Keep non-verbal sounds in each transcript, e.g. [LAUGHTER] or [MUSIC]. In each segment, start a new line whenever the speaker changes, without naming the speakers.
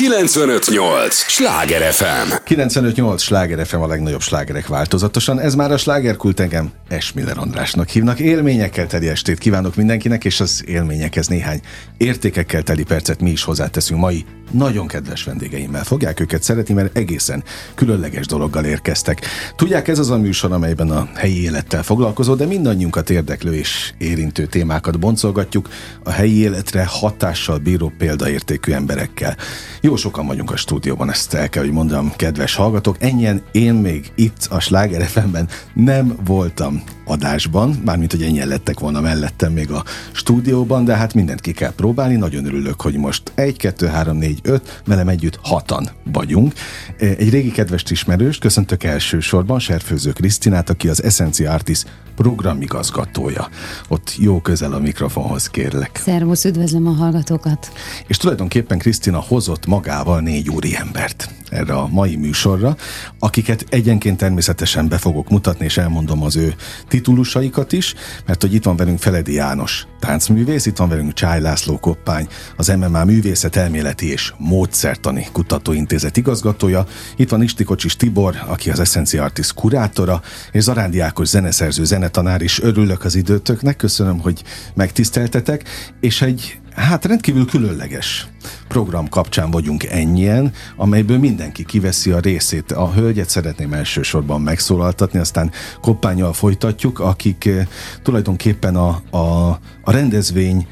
958! Sláger FM!
958! Sláger FM a legnagyobb slágerek változatosan. Ez már a slágerkult engem Esmiller Andrásnak hívnak. Élményekkel teli estét kívánok mindenkinek, és az élményekhez néhány értékekkel teli percet mi is hozzáteszünk mai nagyon kedves vendégeimmel. Fogják őket szeretni, mert egészen különleges dologgal érkeztek. Tudják, ez az a műsor, amelyben a helyi élettel foglalkozó, de mindannyiunkat érdeklő és érintő témákat boncolgatjuk a helyi életre hatással bíró példaértékű emberekkel. Jó sokan vagyunk a stúdióban, ezt el kell, hogy mondjam, kedves hallgatók. Ennyien én még itt a Sláger FM-ben nem voltam adásban, mármint, hogy ennyien lettek volna mellettem még a stúdióban, de hát mindent ki kell próbálni. Nagyon örülök, hogy most 1, 2, 3, 4, 5, velem együtt hatan vagyunk. Egy régi kedves ismerős, köszöntök elsősorban Serfőző Krisztinát, aki az Essenci Artist programigazgatója. Ott jó közel a mikrofonhoz kérlek.
Szervusz, üdvözlöm a hallgatókat.
És tulajdonképpen Krisztina hozott magával négy úri embert erre a mai műsorra, akiket egyenként természetesen be fogok mutatni, és elmondom az ő titulusaikat is, mert hogy itt van velünk Feledi János, táncművész, itt van velünk Csáj László Koppány, az MMA Művészet Elméleti és Módszertani Kutatóintézet igazgatója, itt van Istikocsis Tibor, aki az Essence Artist kurátora, és Zarándi Ákos zeneszerző, zenetanár is. Örülök az időtöknek, köszönöm, hogy megtiszteltetek, és egy hát rendkívül különleges program kapcsán vagyunk ennyien, amelyből mindenki kiveszi a részét. A hölgyet szeretném elsősorban megszólaltatni, aztán koppányjal folytatjuk, akik eh, tulajdonképpen a, a, a rendezvény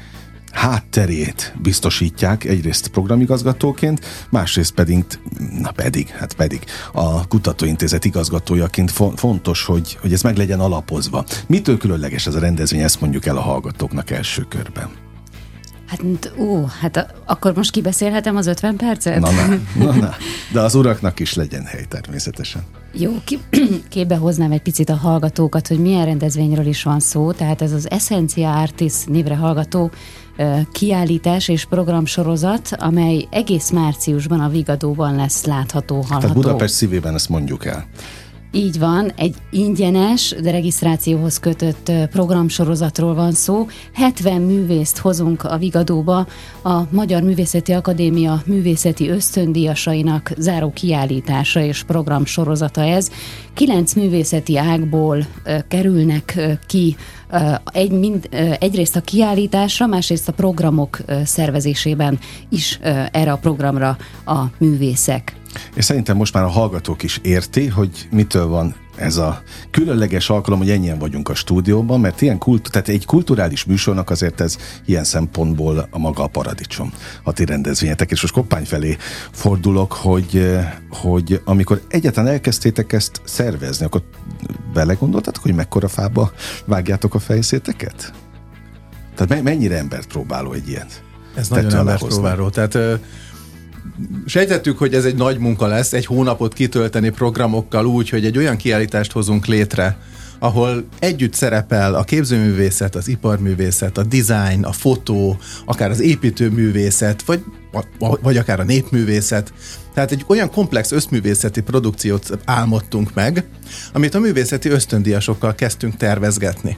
hátterét biztosítják, egyrészt programigazgatóként, másrészt pedig, na pedig, hát pedig a kutatóintézet igazgatójaként fontos, hogy, hogy ez meg legyen alapozva. Mitől különleges ez a rendezvény, ezt mondjuk el a hallgatóknak első körben.
Hát, ó, hát akkor most kibeszélhetem az 50 percet?
Na, na, [LAUGHS] na, na. De az uraknak is legyen hely természetesen.
Jó, ki, [CLEARS THROAT] képbe hoznám egy picit a hallgatókat, hogy milyen rendezvényről is van szó. Tehát ez az Essentia Artis névre hallgató kiállítás és programsorozat, amely egész márciusban a Vigadóban lesz látható, hallható.
Tehát Budapest szívében ezt mondjuk el.
Így van, egy ingyenes, de regisztrációhoz kötött programsorozatról van szó. 70 művészt hozunk a Vigadóba a Magyar Művészeti Akadémia művészeti ösztöndíjasainak záró kiállítása és programsorozata ez. Kilenc művészeti ágból kerülnek ki egy, mind, egyrészt a kiállításra, másrészt a programok szervezésében is erre a programra a művészek.
És szerintem most már a hallgatók is érti, hogy mitől van ez a különleges alkalom, hogy ennyien vagyunk a stúdióban, mert ilyen kult, tehát egy kulturális műsornak azért ez ilyen szempontból a maga a paradicsom, a ti rendezvényetek. És most Koppány felé fordulok, hogy, hogy amikor egyáltalán elkezdtétek ezt szervezni, akkor vele gondoltatok, hogy mekkora fába vágjátok a fejszéteket? Tehát mennyire embert próbáló egy ilyen?
Ez nagyon embert próbáló. Tehát sejtettük, hogy ez egy nagy munka lesz, egy hónapot kitölteni programokkal úgy, hogy egy olyan kiállítást hozunk létre, ahol együtt szerepel a képzőművészet, az iparművészet, a design, a fotó, akár az építőművészet, vagy, vagy akár a népművészet. Tehát egy olyan komplex összművészeti produkciót álmodtunk meg, amit a művészeti ösztöndiasokkal kezdtünk tervezgetni.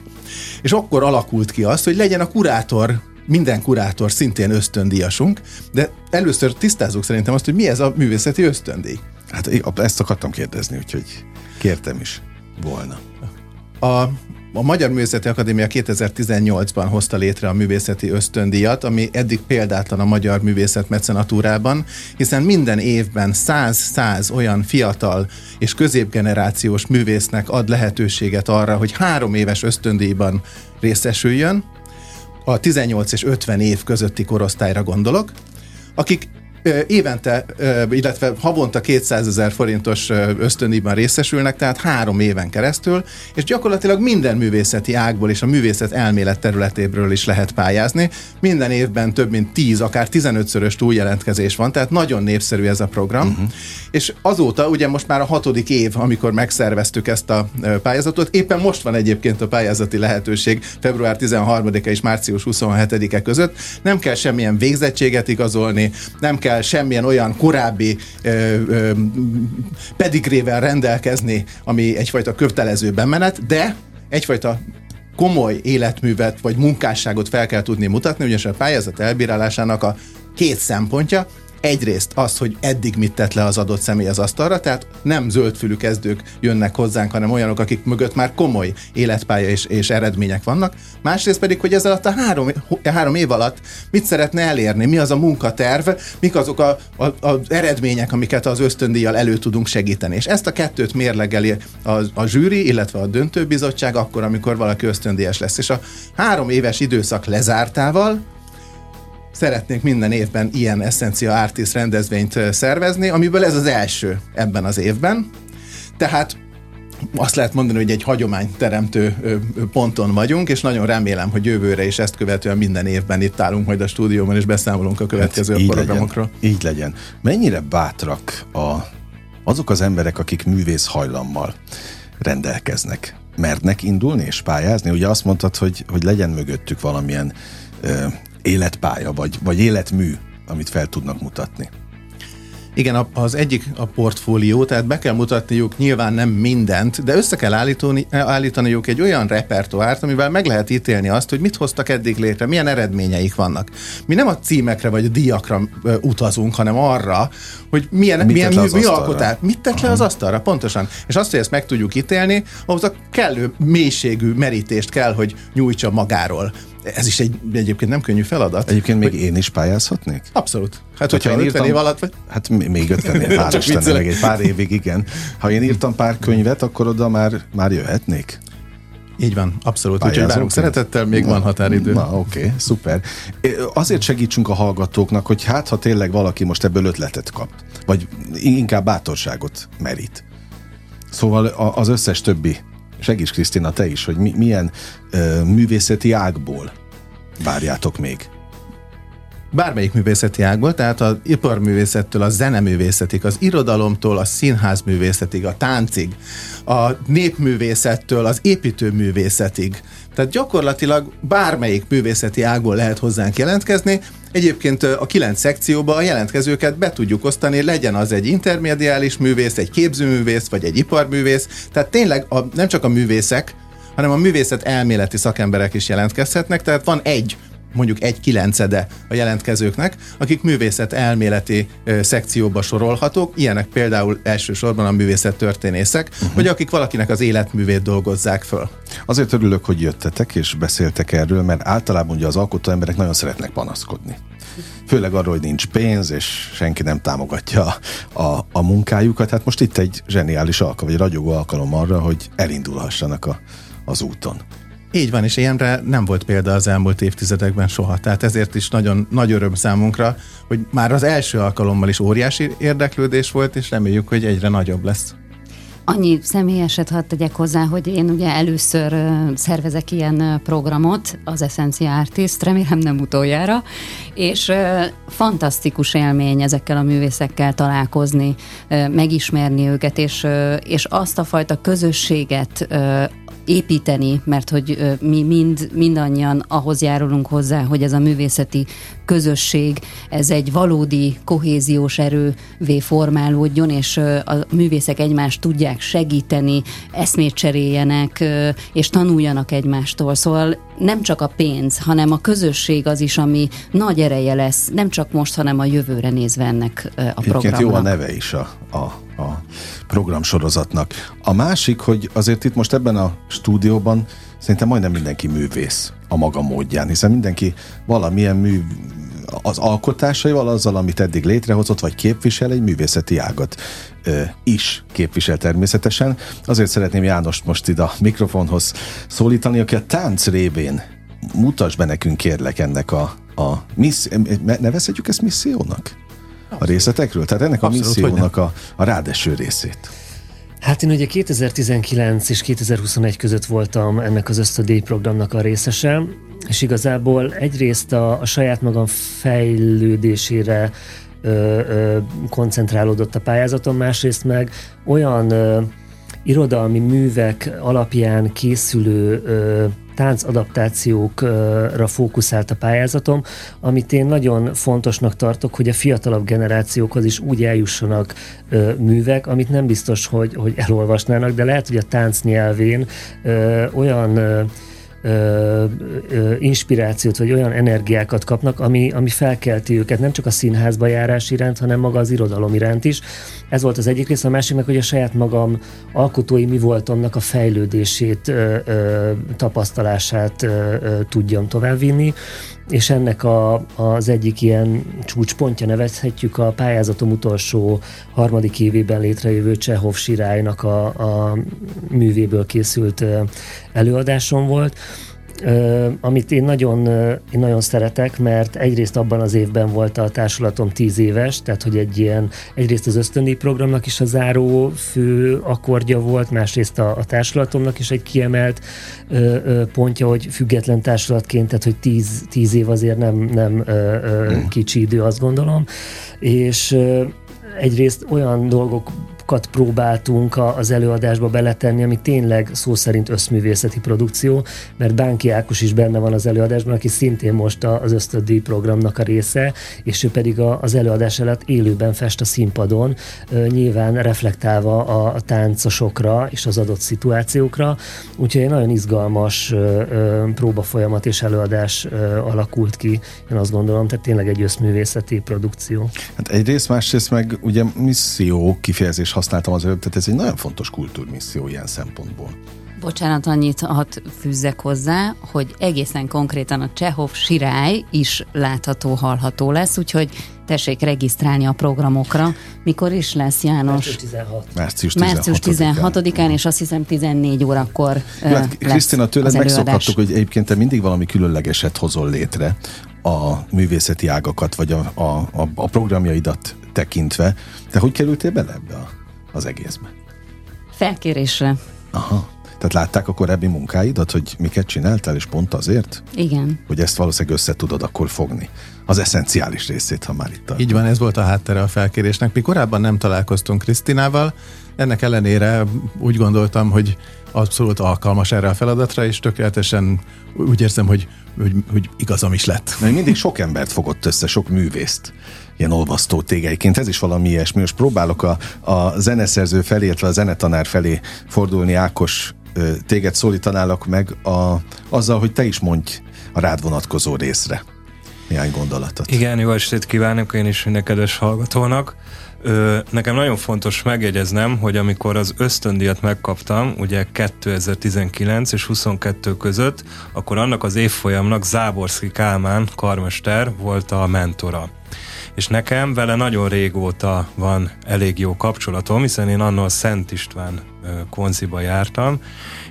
És akkor alakult ki az, hogy legyen a kurátor minden kurátor szintén ösztöndíjasunk, de először tisztázzuk szerintem azt, hogy mi ez a művészeti ösztöndíj.
Hát ezt akartam kérdezni, úgyhogy kértem is volna.
A a Magyar Művészeti Akadémia 2018-ban hozta létre a művészeti ösztöndíjat, ami eddig példátlan a magyar művészet mecenatúrában, hiszen minden évben 100-100 olyan fiatal és középgenerációs művésznek ad lehetőséget arra, hogy három éves ösztöndíjban részesüljön, a 18 és 50 év közötti korosztályra gondolok, akik évente, illetve havonta 200 ezer forintos ösztöndíjban részesülnek, tehát három éven keresztül, és gyakorlatilag minden művészeti ágból és a művészet elmélet területéből is lehet pályázni. Minden évben több mint 10, akár 15-szörös túljelentkezés van, tehát nagyon népszerű ez a program. Uh-huh. És azóta, ugye most már a hatodik év, amikor megszerveztük ezt a pályázatot, éppen most van egyébként a pályázati lehetőség február 13-a és március 27-e között. Nem kell semmilyen végzettséget igazolni, nem kell kell semmilyen olyan korábbi ö, ö, pedigrével rendelkezni, ami egyfajta kötelező bemenet, de egyfajta komoly életművet vagy munkásságot fel kell tudni mutatni, ugyanis a pályázat elbírálásának a két szempontja, egyrészt az, hogy eddig mit tett le az adott személy az asztalra, tehát nem zöldfülű kezdők jönnek hozzánk, hanem olyanok, akik mögött már komoly életpálya és, és eredmények vannak. Másrészt pedig, hogy ez alatt a három, három év alatt mit szeretne elérni, mi az a munkaterv, mik azok a, a, az eredmények, amiket az ösztöndíjjal elő tudunk segíteni. És ezt a kettőt mérlegeli a, a zsűri, illetve a döntőbizottság akkor, amikor valaki ösztöndíjas lesz. És a három éves időszak lezártával szeretnénk minden évben ilyen Essencia Artist rendezvényt szervezni, amiből ez az első ebben az évben. Tehát azt lehet mondani, hogy egy hagyományteremtő ponton vagyunk, és nagyon remélem, hogy jövőre is ezt követően minden évben itt állunk majd a stúdióban, és beszámolunk a következő hát programokról.
Legyen, így legyen. Mennyire bátrak a, azok az emberek, akik művész hajlammal rendelkeznek? Mernek indulni és pályázni? Ugye azt mondtad, hogy, hogy legyen mögöttük valamilyen ö, életpálya, vagy, vagy életmű, amit fel tudnak mutatni.
Igen, az egyik a portfólió, tehát be kell mutatniuk nyilván nem mindent, de össze kell állítani, állítaniuk egy olyan repertoárt, amivel meg lehet ítélni azt, hogy mit hoztak eddig létre, milyen eredményeik vannak. Mi nem a címekre vagy a díjakra utazunk, hanem arra, hogy milyen, mit milyen mű, mi alkotás, mit tett le az asztalra, pontosan. És azt, hogy ezt meg tudjuk ítélni, ahhoz a kellő mélységű merítést kell, hogy nyújtsa magáról ez is egy egyébként nem könnyű feladat.
Egyébként még hogy... én is pályázhatnék?
Abszolút. Hát, hogyha, hogyha én 50 év alatt vagy?
Hát még 50 év, hál' [LAUGHS] Istennek, meg egy pár évig, igen. Ha én írtam pár könyvet, akkor oda már, már jöhetnék?
Így van, abszolút. Úgyhogy várunk szeretettel, még na, van határidő.
Na, oké, okay, szuper. Azért segítsünk a hallgatóknak, hogy hát, ha tényleg valaki most ebből ötletet kap, vagy inkább bátorságot merít. Szóval az összes többi segíts Krisztina, te is, hogy mi, milyen ö, művészeti ágból várjátok még?
Bármelyik művészeti ágból, tehát az iparművészettől a zeneművészetig, az irodalomtól a színházművészetig, a táncig, a népművészettől az építőművészetig. Tehát gyakorlatilag bármelyik művészeti ágból lehet hozzánk jelentkezni. Egyébként a kilenc szekcióba a jelentkezőket be tudjuk osztani, legyen az egy intermediális művész, egy képzőművész, vagy egy iparművész. Tehát tényleg a, nem csak a művészek, hanem a művészet elméleti szakemberek is jelentkezhetnek, tehát van egy mondjuk egy kilencede a jelentkezőknek, akik művészet elméleti szekcióba sorolhatók, ilyenek például elsősorban a művészet történészek, uh-huh. vagy akik valakinek az életművét dolgozzák föl.
Azért örülök, hogy jöttetek és beszéltek erről, mert általában ugye az alkotó emberek nagyon szeretnek panaszkodni. Főleg arról, hogy nincs pénz, és senki nem támogatja a, a munkájukat. Hát most itt egy zseniális alkalom, vagy ragyogó alkalom arra, hogy elindulhassanak a, az úton.
Így van, és ilyenre nem volt példa az elmúlt évtizedekben soha. Tehát ezért is nagyon nagy öröm számunkra, hogy már az első alkalommal is óriási érdeklődés volt, és reméljük, hogy egyre nagyobb lesz.
Annyi személyeset hadd tegyek hozzá, hogy én ugye először szervezek ilyen programot, az Essencia Artist, remélem nem utoljára, és fantasztikus élmény ezekkel a művészekkel találkozni, megismerni őket, és, és azt a fajta közösséget építeni, mert hogy mi mind, mindannyian ahhoz járulunk hozzá, hogy ez a művészeti közösség, ez egy valódi kohéziós erővé formálódjon, és a művészek egymást tudják segíteni, eszmét cseréljenek, és tanuljanak egymástól. Szóval nem csak a pénz, hanem a közösség az is, ami nagy ereje lesz, nem csak most, hanem a jövőre nézve ennek a programnak.
jó a neve is a, a, a programsorozatnak. A másik, hogy azért itt most ebben a stúdióban szerintem majdnem mindenki művész a maga módján, hiszen mindenki valamilyen mű az alkotásaival, azzal, amit eddig létrehozott, vagy képvisel, egy művészeti ágat ö, is képvisel természetesen. Azért szeretném Jánost most ide a mikrofonhoz szólítani, aki a tánc révén mutas be nekünk kérlek ennek a, a missz, nevezhetjük ezt missziónak? A részletekről? Tehát ennek Abszolút, a missziónak a, a rádeső részét.
Hát én ugye 2019 és 2021 között voltam ennek az ösztödíj programnak a részese, és igazából egyrészt a, a saját magam fejlődésére ö, ö, koncentrálódott a pályázatom, másrészt meg olyan ö, irodalmi művek alapján készülő ö, táncadaptációkra fókuszált a pályázatom, amit én nagyon fontosnak tartok, hogy a fiatalabb generációkhoz is úgy eljussanak ö, művek, amit nem biztos, hogy, hogy elolvasnának, de lehet, hogy a tánc nyelvén ö, olyan ö, ö, ö, inspirációt, vagy olyan energiákat kapnak, ami, ami felkelti őket nem csak a színházba járás iránt, hanem maga az irodalom iránt is. Ez volt az egyik része, a másik meg, hogy a saját magam alkotói mi voltomnak a fejlődését, ö, ö, tapasztalását ö, ö, tudjam továbbvinni és ennek a, az egyik ilyen csúcspontja nevezhetjük a pályázatom utolsó harmadik évében létrejövő Csehov Sirálynak a, a művéből készült előadásom volt, amit én nagyon, én nagyon szeretek, mert egyrészt abban az évben volt a társulatom tíz éves, tehát hogy egy ilyen, egyrészt az ösztöndi programnak is a záró fő akkordja volt, másrészt a, a társulatomnak is egy kiemelt ö, ö, pontja, hogy független társulatként, tehát hogy tíz, tíz év azért nem, nem ö, ö, hmm. kicsi idő, azt gondolom, és ö, egyrészt olyan dolgok dolgokat próbáltunk az előadásba beletenni, ami tényleg szó szerint összművészeti produkció, mert Bánki Ákos is benne van az előadásban, aki szintén most az ösztödi programnak a része, és ő pedig az előadás előtt élőben fest a színpadon, nyilván reflektálva a táncosokra és az adott szituációkra, úgyhogy egy nagyon izgalmas próba folyamat és előadás alakult ki, én azt gondolom, tehát tényleg egy összművészeti produkció.
Hát egyrészt, másrészt meg ugye misszió kifejezés használtam az előbb, tehát ez egy nagyon fontos kultúrmisszió ilyen szempontból.
Bocsánat, annyit hat fűzzek hozzá, hogy egészen konkrétan a Csehov Sirály is látható, hallható lesz, úgyhogy tessék regisztrálni a programokra. Mikor is lesz, János?
Március 16-án.
Március 16-án, és azt hiszem 14 órakor Jó, hát,
Krisztina, tőled megszokhattuk, hogy egyébként te mindig valami különlegeset hozol létre a művészeti ágakat, vagy a, a, a, a programjaidat tekintve. Te hogy kerültél bele ebbe a az egészbe?
Felkérésre.
Aha. Tehát látták a korábbi munkáidat, hogy miket csináltál, és pont azért?
Igen.
Hogy ezt valószínűleg össze tudod akkor fogni. Az eszenciális részét, ha már itt tartunk.
Így van, ez volt a háttere a felkérésnek. Mi korábban nem találkoztunk Krisztinával, ennek ellenére úgy gondoltam, hogy abszolút alkalmas erre a feladatra, és tökéletesen úgy érzem, hogy, hogy, hogy igazam is lett.
Mert mindig sok embert fogott össze, sok művészt ilyen olvasztó tégeiként. Ez is valami ilyesmi. Most próbálok a, a zeneszerző felé, illetve a zenetanár felé fordulni, Ákos, téged szólítanálak meg a, azzal, hogy te is mondj a rád vonatkozó részre néhány gondolatot.
Igen, jó estét kívánok én is minden kedves hallgatónak. Ö, nekem nagyon fontos megjegyeznem, hogy amikor az ösztöndíjat megkaptam, ugye 2019 és 22 között, akkor annak az évfolyamnak Záborszki Kálmán karmester volt a mentora és nekem vele nagyon régóta van elég jó kapcsolatom, hiszen én annól Szent István konziba jártam,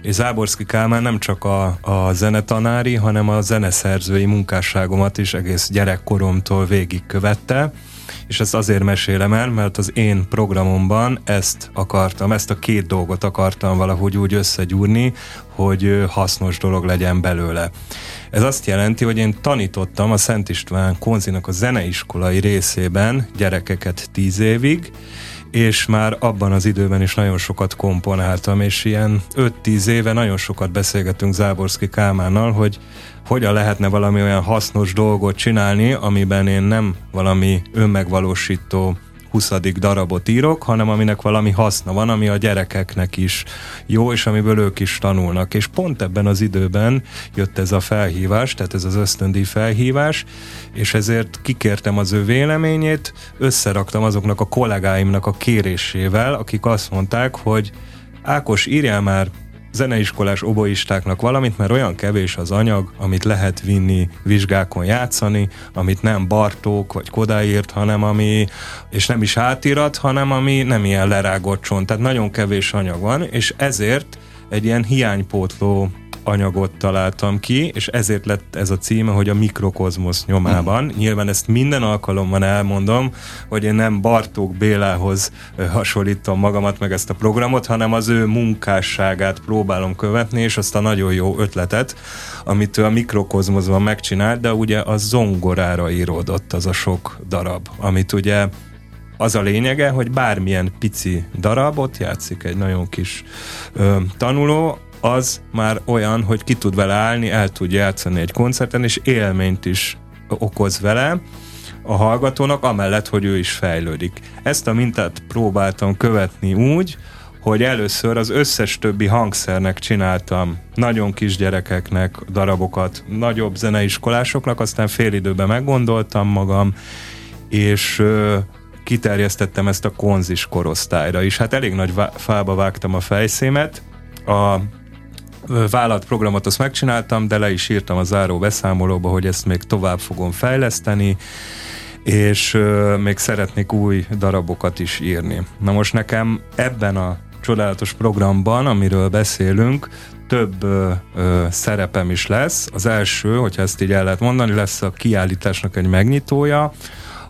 és Záborszki Kálmán nem csak a, a zenetanári, hanem a zeneszerzői munkásságomat is egész gyerekkoromtól végigkövette, és ezt azért mesélem el, mert az én programomban ezt akartam, ezt a két dolgot akartam valahogy úgy összegyúrni, hogy hasznos dolog legyen belőle. Ez azt jelenti, hogy én tanítottam a Szent István Konzinak a zeneiskolai részében gyerekeket tíz évig, és már abban az időben is nagyon sokat komponáltam, és ilyen 5-10 éve nagyon sokat beszélgetünk Záborszki Kálmánnal, hogy hogyan lehetne valami olyan hasznos dolgot csinálni, amiben én nem valami önmegvalósító 20. darabot írok, hanem aminek valami haszna van, ami a gyerekeknek is jó, és amiből ők is tanulnak. És pont ebben az időben jött ez a felhívás, tehát ez az ösztöndi felhívás, és ezért kikértem az ő véleményét, összeraktam azoknak a kollégáimnak a kérésével, akik azt mondták, hogy Ákos, írjál már zeneiskolás oboistáknak valamit, mert olyan kevés az anyag, amit lehet vinni vizsgákon játszani, amit nem Bartók vagy Kodály írt, hanem ami, és nem is átirat, hanem ami nem ilyen lerágott csont. Tehát nagyon kevés anyag van, és ezért egy ilyen hiánypótló anyagot találtam ki, és ezért lett ez a címe, hogy a mikrokozmosz nyomában. Mm. Nyilván ezt minden alkalommal elmondom, hogy én nem Bartók Bélához hasonlítom magamat meg ezt a programot, hanem az ő munkásságát próbálom követni, és azt a nagyon jó ötletet, amit ő a mikrokozmoszban megcsinált, de ugye az zongorára íródott az a sok darab, amit ugye az a lényege, hogy bármilyen pici darabot játszik egy nagyon kis ö, tanuló, az már olyan, hogy ki tud vele állni, el tud játszani egy koncerten, és élményt is okoz vele a hallgatónak, amellett, hogy ő is fejlődik. Ezt a mintát próbáltam követni úgy, hogy először az összes többi hangszernek csináltam nagyon kis gyerekeknek darabokat, nagyobb zeneiskolásoknak, aztán fél időben meggondoltam magam, és kiterjesztettem ezt a konzis korosztályra is. Hát elég nagy fába vágtam a fejszémet, a vállalatprogramot azt megcsináltam, de le is írtam a záró beszámolóba, hogy ezt még tovább fogom fejleszteni, és még szeretnék új darabokat is írni. Na most nekem ebben a csodálatos programban, amiről beszélünk, több ö, ö, szerepem is lesz. Az első, hogyha ezt így el lehet mondani, lesz a kiállításnak egy megnyitója,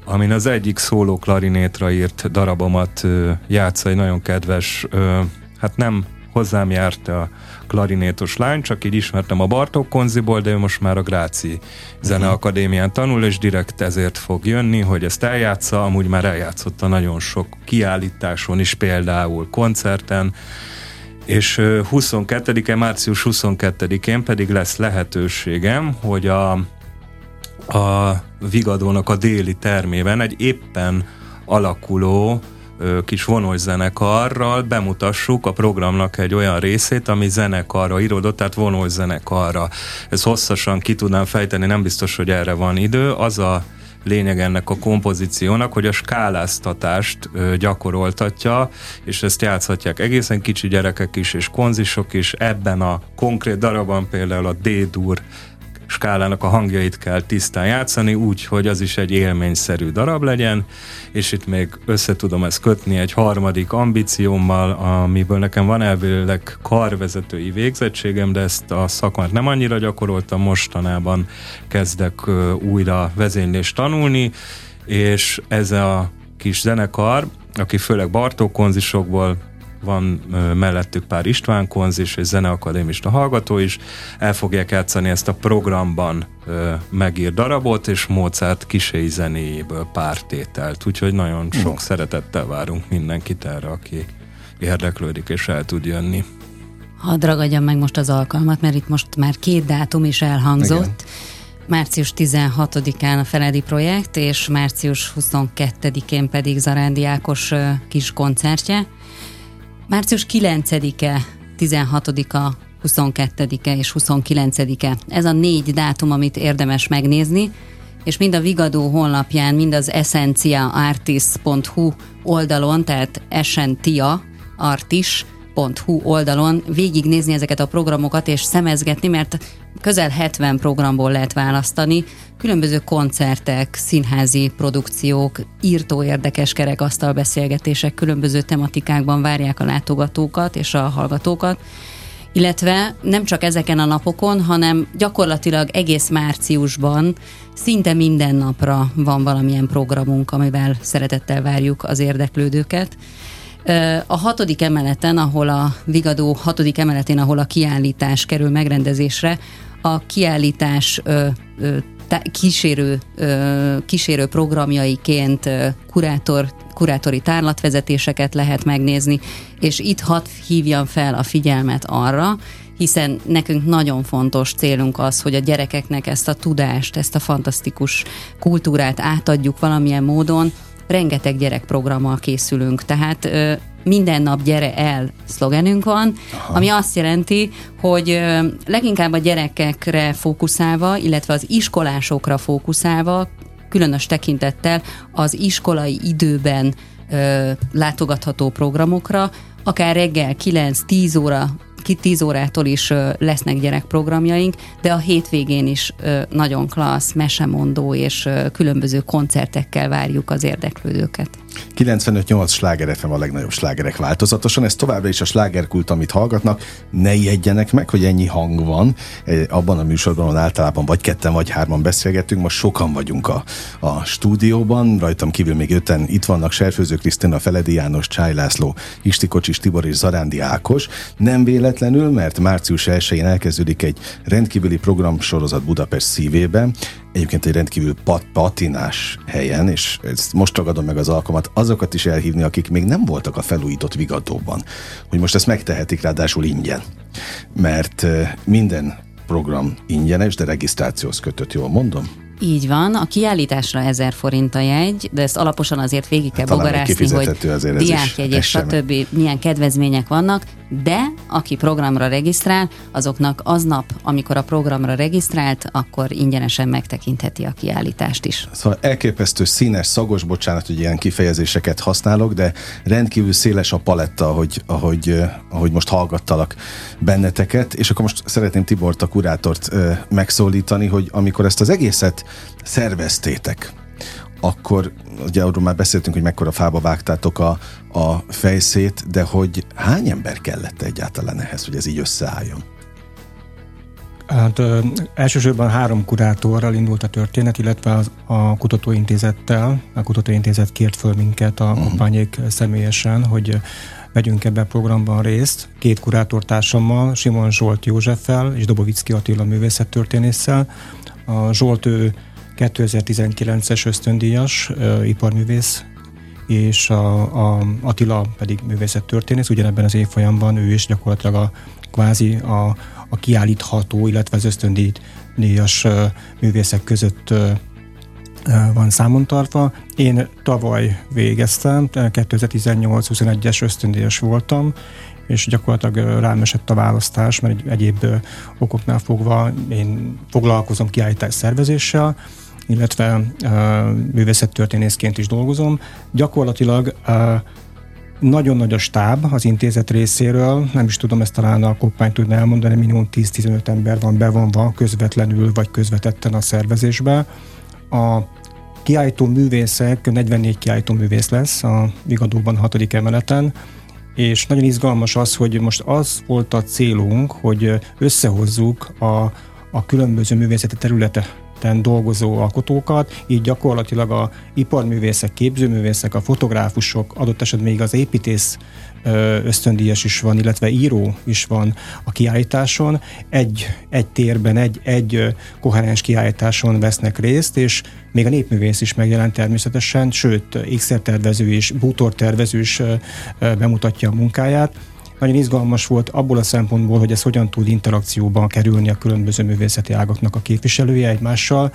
amin az egyik szóló klarinétra írt darabomat ö, játsza egy nagyon kedves, ö, hát nem hozzám járt a klarinétos lány, csak így ismertem a Bartók konziból, de ő most már a Gráci Zeneakadémián tanul, és direkt ezért fog jönni, hogy ezt eljátsza, amúgy már eljátszotta nagyon sok kiállításon is, például koncerten, és 22-e, március 22-én pedig lesz lehetőségem, hogy a, a Vigadónak a déli termében egy éppen alakuló kis vonós zenekarral bemutassuk a programnak egy olyan részét, ami zenekarra íródott, tehát vonós zenekarra. Ez hosszasan ki tudnám fejteni, nem biztos, hogy erre van idő. Az a lényeg ennek a kompozíciónak, hogy a skáláztatást gyakoroltatja, és ezt játszhatják egészen kicsi gyerekek is, és konzisok is. Ebben a konkrét darabban például a D-dur skálának a hangjait kell tisztán játszani, úgy, hogy az is egy élményszerű darab legyen, és itt még össze tudom ezt kötni egy harmadik ambíciómmal, amiből nekem van elvileg karvezetői végzettségem, de ezt a szakmát nem annyira gyakoroltam, mostanában kezdek újra vezénylést tanulni, és ez a kis zenekar, aki főleg Bartók konzisokból van mellettük pár István konzis és zeneakadémista hallgató is, el fogják játszani ezt a programban megírt darabot, és Mozart kisei zenéjéből pár tételt, úgyhogy nagyon sok no. szeretettel várunk mindenkit erre, aki érdeklődik és el tud jönni.
Hadd ragadjam meg most az alkalmat, mert itt most már két dátum is elhangzott. Igen. Március 16-án a Feledi projekt, és március 22-én pedig Zarándi Ákos kis koncertje. Március 9-e, 16-a, 22-e és 29-e. Ez a négy dátum, amit érdemes megnézni, és mind a Vigadó honlapján, mind az essenciaartist.hu oldalon, tehát essentia artis hu oldalon végignézni ezeket a programokat és szemezgetni, mert közel 70 programból lehet választani, különböző koncertek, színházi produkciók, írtó érdekes kerekasztal beszélgetések különböző tematikákban várják a látogatókat és a hallgatókat, illetve nem csak ezeken a napokon, hanem gyakorlatilag egész márciusban szinte minden napra van valamilyen programunk, amivel szeretettel várjuk az érdeklődőket. A hatodik emeleten, ahol a Vigadó hatodik emeletén, ahol a kiállítás kerül megrendezésre, a kiállítás ö, ö, tá- kísérő, ö, kísérő programjaiként ö, kurátor, kurátori tárlatvezetéseket lehet megnézni, és itt hat hívjam fel a figyelmet arra, hiszen nekünk nagyon fontos célunk az, hogy a gyerekeknek ezt a tudást, ezt a fantasztikus kultúrát átadjuk valamilyen módon, rengeteg gyerekprogrammal készülünk, tehát minden nap gyere el szlogenünk van, Aha. ami azt jelenti, hogy leginkább a gyerekekre fókuszálva, illetve az iskolásokra fókuszálva, különös tekintettel az iskolai időben ö, látogatható programokra, akár reggel 9-10 óra ki 10 órától is lesznek gyerekprogramjaink, de a hétvégén is nagyon klassz, mesemondó és különböző koncertekkel várjuk az érdeklődőket.
95-8 sláger a legnagyobb slágerek változatosan, ez továbbra is a slágerkult, amit hallgatnak, ne ijedjenek meg, hogy ennyi hang van, abban a műsorban, ahol általában vagy ketten, vagy hárman beszélgetünk, most sokan vagyunk a, a stúdióban, rajtam kívül még öten itt vannak Serfőző Krisztina, Feledi János, Csáj László, Isti Kocsis, Tibor és Zarándi Ákos. Nem véletlenül, mert március 1-én elkezdődik egy rendkívüli programsorozat Budapest szívében, egyébként egy rendkívül pat, patinás helyen, és ezt most ragadom meg az alkalmat, azokat is elhívni, akik még nem voltak a felújított vigadóban, hogy most ezt megtehetik ráadásul ingyen. Mert minden program ingyenes, de regisztrációhoz kötött, jól mondom?
Így van, a kiállításra 1000 forint a jegy, de ezt alaposan azért végig kell
Hát
bogarászni, hogy diákjegyek, stb. milyen kedvezmények vannak, de aki programra regisztrál, azoknak aznap, amikor a programra regisztrált, akkor ingyenesen megtekintheti a kiállítást is.
Szóval elképesztő színes, szagos, bocsánat, hogy ilyen kifejezéseket használok, de rendkívül széles a paletta, ahogy, ahogy, ahogy most hallgattalak benneteket, és akkor most szeretném Tibort, a kurátort megszólítani, hogy amikor ezt az egészet szerveztétek, akkor ugye arról már beszéltünk, hogy mekkora fába vágtátok a, a fejszét, de hogy hány ember kellett egyáltalán ehhez, hogy ez így összeálljon?
Hát ö, elsősorban három kurátorral indult a történet, illetve az, a kutatóintézettel. A kutatóintézet kért föl minket a
Mhm.
kompányék személyesen, hogy vegyünk ebben a programban részt. Két kurátortársammal, Simon Zsolt Józseffel és Dobovicki Attila művészettörténésszel. A Zsolt ő 2019-es ösztöndíjas iparművész, és a, a Attila pedig művészettörténész, ugyanebben az évfolyamban ő is gyakorlatilag a kvázi a, a kiállítható, illetve az ösztöndíjas művészek között van számon tartva. Én tavaly végeztem, 2018-21-es ösztöndíjas voltam, és gyakorlatilag rám esett a választás, mert egy, egyéb okoknál fogva én foglalkozom kiállítás szervezéssel, illetve uh, művészettörténészként is dolgozom. Gyakorlatilag uh, nagyon nagy a stáb az intézet részéről, nem is tudom ezt talán a koppány tudna elmondani, minimum 10-15 ember van bevonva közvetlenül vagy közvetetten a szervezésbe. A kiállító művészek, 44 kiállító művész lesz a Vigadóban 6. emeleten, és nagyon izgalmas az, hogy most az volt a célunk, hogy összehozzuk a, a különböző művészeti területe dolgozó alkotókat, így gyakorlatilag a iparművészek, képzőművészek, a fotográfusok, adott esetben még az építész ösztöndíjas is van, illetve író is van a kiállításon. Egy, egy térben, egy, egy koherens kiállításon vesznek részt, és még a népművész is megjelent természetesen, sőt, ékszertervező és bútortervező is bemutatja a munkáját nagyon izgalmas volt abból a szempontból, hogy ez hogyan tud interakcióban kerülni a különböző művészeti ágaknak a képviselője egymással.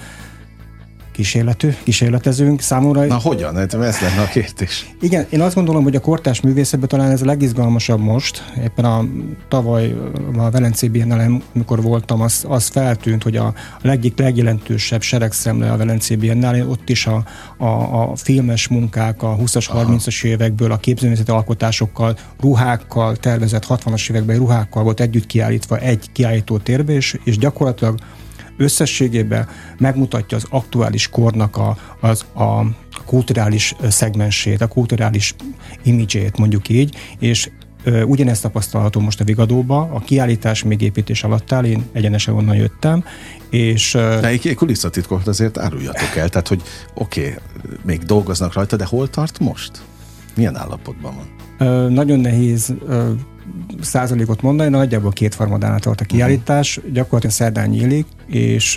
Kísérletű, kísérletezünk számomra.
Na hogyan? Hát Ez lenne a kérdés.
Igen, én azt gondolom, hogy a kortás művészetben talán ez a legizgalmasabb most. Éppen a tavaly a Velencé Biennale, amikor voltam, az, az feltűnt, hogy a, a egyik legjelentősebb seregszemle a Velencé Biennale, ott is a, a, a filmes munkák a 20-as, 30-as évekből, a képzőművészeti alkotásokkal, ruhákkal, tervezett 60-as években ruhákkal volt együtt kiállítva egy kiállító térbe, és, és gyakorlatilag összességében megmutatja az aktuális kornak a, az, a kulturális szegmensét, a kulturális imidzsét mondjuk így, és ugyanezt tapasztalható most a Vigadóba, a kiállítás még építés alatt áll, én egyenesen onnan jöttem, és
De egy kulisszatitkot azért áruljatok el, tehát hogy oké, okay, még dolgoznak rajta, de hol tart most? Milyen állapotban van?
Nagyon nehéz százalékot mondani, de nagyjából kétharmadánál tart a kiállítás, uh-huh. gyakorlatilag szerdán nyílik, és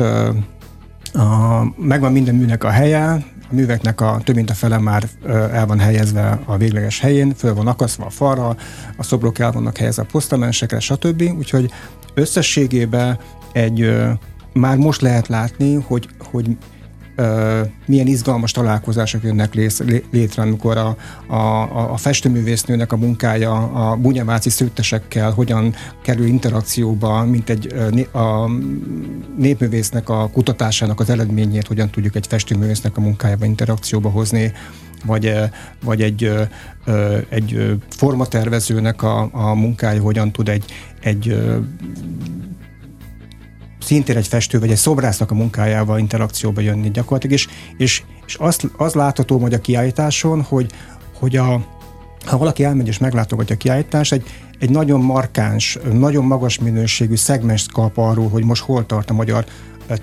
a, megvan minden műnek a helye, a műveknek a több mint a fele már el van helyezve a végleges helyén, föl van akasztva a falra, a szobrok el vannak helyezve a posztamensekre, stb. Úgyhogy összességében egy már most lehet látni, hogy, hogy milyen izgalmas találkozások jönnek létre, amikor a, a, a festőművésznőnek a munkája a bunyaváci szőttesekkel hogyan kerül interakcióba, mint egy a népművésznek a kutatásának az eredményét, hogyan tudjuk egy festőművésznek a munkájába interakcióba hozni, vagy, vagy egy, egy formatervezőnek a, a munkája hogyan tud egy, egy szintén egy festő vagy egy szobrásznak a munkájával interakcióba jönni gyakorlatilag, és, és, és azt, az látható majd a kiállításon, hogy, hogy a, ha valaki elmegy és meglátogatja a kiállítást, egy, egy nagyon markáns, nagyon magas minőségű szegmens kap arról, hogy most hol tart a magyar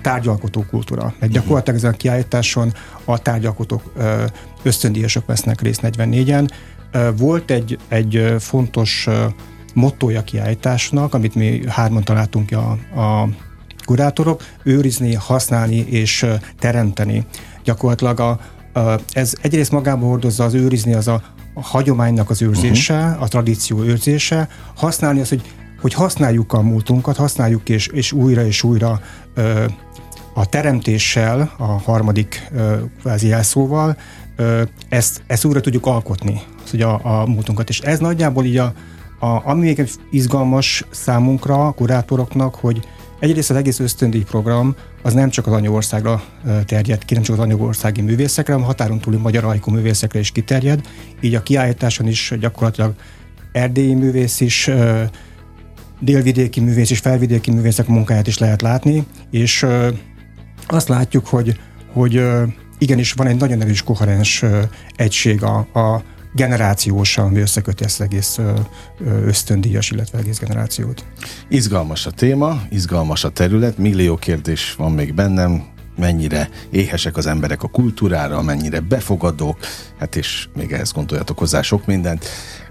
tárgyalkotó kultúra. Mert gyakorlatilag ezen a kiállításon a tárgyalkotók ösztöndíjasok vesznek részt 44-en. Ö, Volt egy, egy fontos ö, mottója kiállításnak, amit mi hárman találtunk a, a kurátorok, őrizni, használni és ö, teremteni. Gyakorlatilag a, a, ez egyrészt magában hordozza az őrizni, az a, a hagyománynak az őrzése, uh-huh. a tradíció őrzése, használni az, hogy, hogy használjuk a múltunkat, használjuk és, és újra és újra ö, a teremtéssel, a harmadik kvázi jelszóval ezt, ezt újra tudjuk alkotni, az, hogy a, a múltunkat. És ez nagyjából így a, a, ami még izgalmas számunkra, a kurátoroknak, hogy egyrészt az egész ösztöndíj program az nem csak az anyaországra terjed ki, nem csak az anyaországi művészekre, hanem határon túli magyar ajkú művészekre is kiterjed, így a kiállításon is gyakorlatilag erdélyi művész is, délvidéki művész és felvidéki művészek munkáját is lehet látni, és azt látjuk, hogy, hogy igenis van egy nagyon erős koherens egység a, a generációsan, ami összeköti ezt egész ösztöndíjas, illetve egész generációt.
Izgalmas a téma, izgalmas a terület, millió kérdés van még bennem, mennyire éhesek az emberek a kultúrára, mennyire befogadók, hát és még ehhez gondoljatok hozzá sok mindent.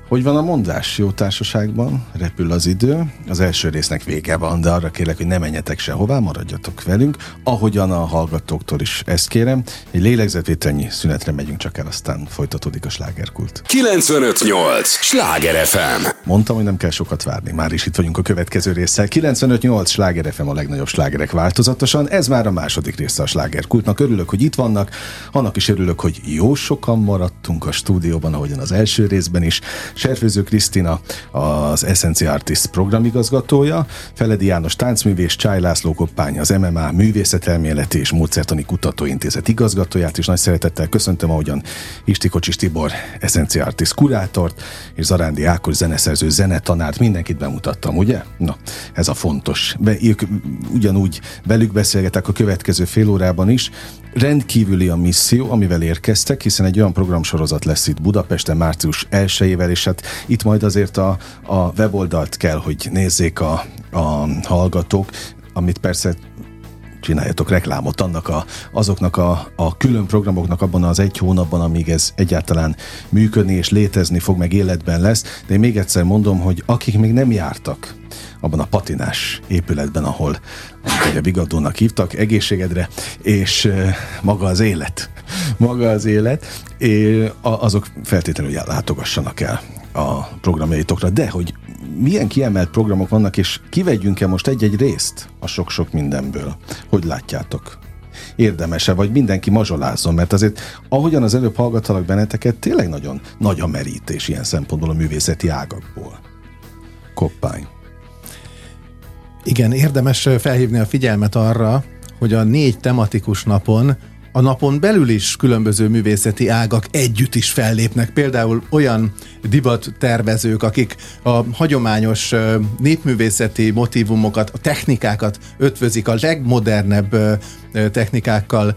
Hogy van a mondás jó társaságban? Repül az idő. Az első résznek vége van, de arra kérlek, hogy ne menjetek sehová, maradjatok velünk. Ahogyan a hallgatóktól is ezt kérem. Egy lélegzetvételnyi szünetre megyünk csak el, aztán folytatódik a slágerkult.
958! Sláger FM!
Mondtam, hogy nem kell sokat várni. Már is itt vagyunk a következő résszel. 958 Sláger FM a legnagyobb slágerek változatosan. Ez már a második része a slágerkultnak. Örülök, hogy itt vannak. Annak is örülök, hogy jó sokan maradtunk a stúdióban, ahogyan az első részben is. Serfőző Krisztina, az Essence Artist programigazgatója, Feledi János táncművész, Csáj László Koppány, az MMA Művészetelméleti és Módszertani Kutatóintézet igazgatóját, és nagy szeretettel köszöntöm, ahogyan Isti Kocsis Tibor, Essence Artist kurátort, és Zarándi Ákos zeneszerző, zenetanárt, mindenkit bemutattam, ugye? Na, ez a fontos. Be, ők ugyanúgy velük beszélgetek a következő fél órában is, rendkívüli a misszió, amivel érkeztek, hiszen egy olyan programsorozat lesz itt Budapesten március 1 és hát itt majd azért a, a weboldalt kell, hogy nézzék a, a hallgatók, amit persze csináljatok reklámot annak a, azoknak a, a külön programoknak abban az egy hónapban, amíg ez egyáltalán működni és létezni fog, meg életben lesz. De én még egyszer mondom, hogy akik még nem jártak abban a patinás épületben, ahol a Bigadónak hívtak, egészségedre, és maga az élet, maga az élet, és azok feltétlenül látogassanak el a programjaitokra, de hogy milyen kiemelt programok vannak, és kivegyünk-e most egy-egy részt a sok-sok mindenből? Hogy látjátok? Érdemese, vagy mindenki mazsolázzon, mert azért ahogyan az előbb hallgattalak benneteket, tényleg nagyon nagy a merítés ilyen szempontból a művészeti ágakból. Koppány.
Igen, érdemes felhívni a figyelmet arra, hogy a négy tematikus napon a napon belül is különböző művészeti ágak együtt is fellépnek. Például olyan divat tervezők, akik a hagyományos népművészeti motivumokat, a technikákat ötvözik a legmodernebb technikákkal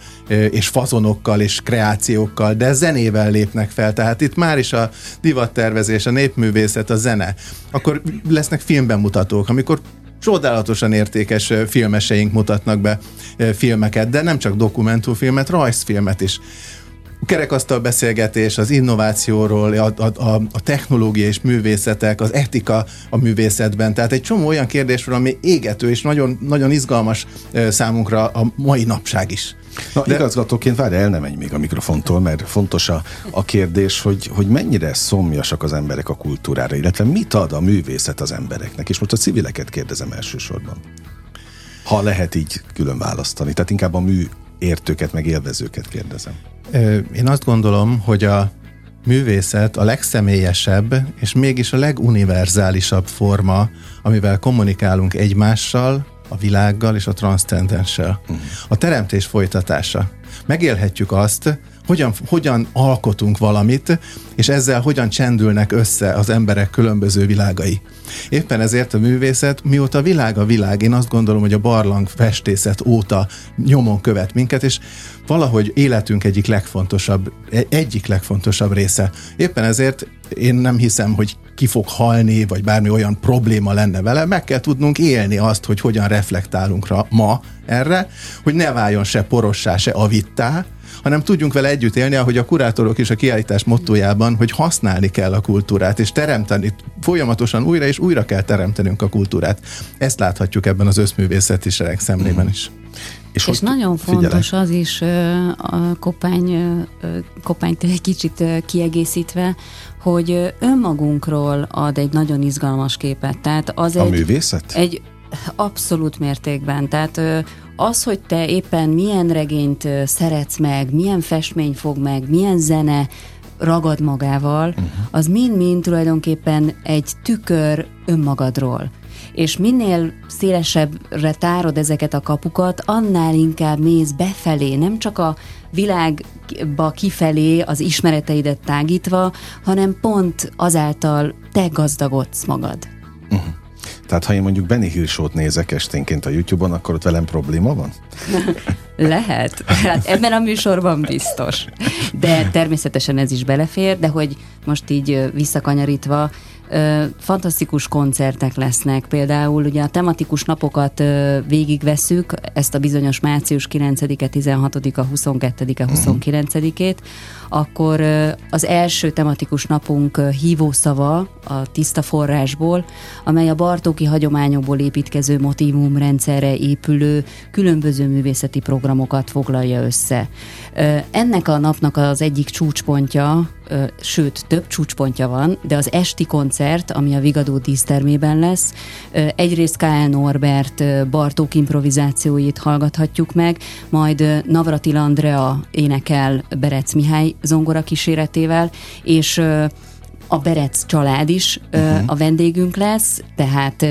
és fazonokkal és kreációkkal, de zenével lépnek fel. Tehát itt már is a divattervezés, a népművészet, a zene. Akkor lesznek filmbemutatók, amikor csodálatosan értékes filmeseink mutatnak be filmeket, de nem csak dokumentumfilmet, rajzfilmet is kerekasztal beszélgetés az innovációról, a, a, a, a technológia és művészetek, az etika a művészetben. Tehát egy csomó olyan kérdésről, ami égető és nagyon, nagyon izgalmas számunkra a mai napság is.
Na, De... igazgatóként várj, el nem menj még a mikrofontól, mert fontos a, a kérdés, hogy, hogy mennyire szomjasak az emberek a kultúrára, illetve mit ad a művészet az embereknek, és most a civileket kérdezem elsősorban. Ha lehet így külön választani, tehát inkább a mű értőket, meg élvezőket kérdezem.
Én azt gondolom, hogy a művészet a legszemélyesebb, és mégis a leguniverzálisabb forma, amivel kommunikálunk egymással, a világgal és a transzcendenssel. A teremtés folytatása. Megélhetjük azt, hogyan, hogyan alkotunk valamit, és ezzel hogyan csendülnek össze az emberek különböző világai. Éppen ezért a művészet, mióta a világ a világ, én azt gondolom, hogy a barlang festészet óta nyomon követ minket, és valahogy életünk egyik legfontosabb, egyik legfontosabb része. Éppen ezért én nem hiszem, hogy ki fog halni, vagy bármi olyan probléma lenne vele, meg kell tudnunk élni azt, hogy hogyan reflektálunk rá ma erre, hogy ne váljon se porossá, se avittá, hanem tudjunk vele együtt élni, ahogy a kurátorok is a kiállítás mottójában, hogy használni kell a kultúrát, és teremteni, folyamatosan újra és újra kell teremtenünk a kultúrát. Ezt láthatjuk ebben az összművészeti sereg szemlében is.
És, és nagyon fontos figyelek. az is a kopány, kopányt egy kicsit kiegészítve, hogy önmagunkról ad egy nagyon izgalmas képet. Tehát az
a
egy,
művészet?
Egy abszolút mértékben. Tehát az, hogy te éppen milyen regényt szeretsz meg, milyen festmény fog meg, milyen zene ragad magával, uh-huh. az mind-mind tulajdonképpen egy tükör önmagadról és minél szélesebbre tárod ezeket a kapukat, annál inkább mész befelé, nem csak a világba kifelé az ismereteidet tágítva, hanem pont azáltal te gazdagodsz magad.
Uh-huh. Tehát ha én mondjuk Benny Hill nézek esténként a YouTube-on, akkor ott velem probléma van? [LAUGHS]
Lehet. Hát ebben a műsorban biztos. De természetesen ez is belefér, de hogy most így visszakanyarítva, fantasztikus koncertek lesznek, például ugye a tematikus napokat végigveszük, ezt a bizonyos március 9-e, 16-a, 22-e, 29-ét, akkor az első tematikus napunk hívószava a tiszta forrásból, amely a Bartóki hagyományokból építkező motivumrendszerre épülő különböző művészeti programokat foglalja össze. Ennek a napnak az egyik csúcspontja, sőt, több csúcspontja van, de az esti koncert, ami a Vigadó dísztermében lesz, egyrészt K.L. Norbert Bartók improvizációit hallgathatjuk meg, majd Navratil Andrea énekel Berec Mihály zongora kíséretével, és a Berec család is uh-huh. a vendégünk lesz, tehát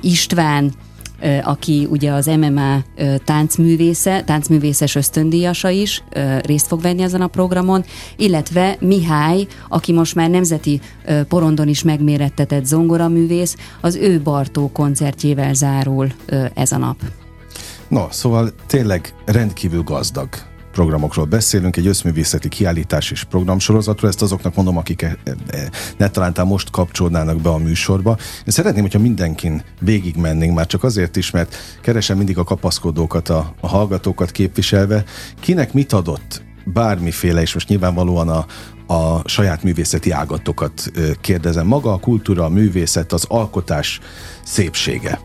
István, aki ugye az MMA táncművésze, táncművészes ösztöndíjasa is részt fog venni ezen a programon, illetve Mihály, aki most már nemzeti porondon is megmérettetett zongoraművész, az ő Bartó koncertjével zárul ez a nap.
No, szóval tényleg rendkívül gazdag programokról beszélünk, egy összművészeti kiállítás és programsorozatról, ezt azoknak mondom, akik e, e, ne talántán most kapcsolnának be a műsorba. Én szeretném, hogyha mindenkin végigmennénk, már csak azért is, mert keresem mindig a kapaszkodókat, a, a hallgatókat képviselve, kinek mit adott bármiféle, és most nyilvánvalóan a, a saját művészeti ágatokat kérdezem. Maga a kultúra, a művészet, az alkotás szépsége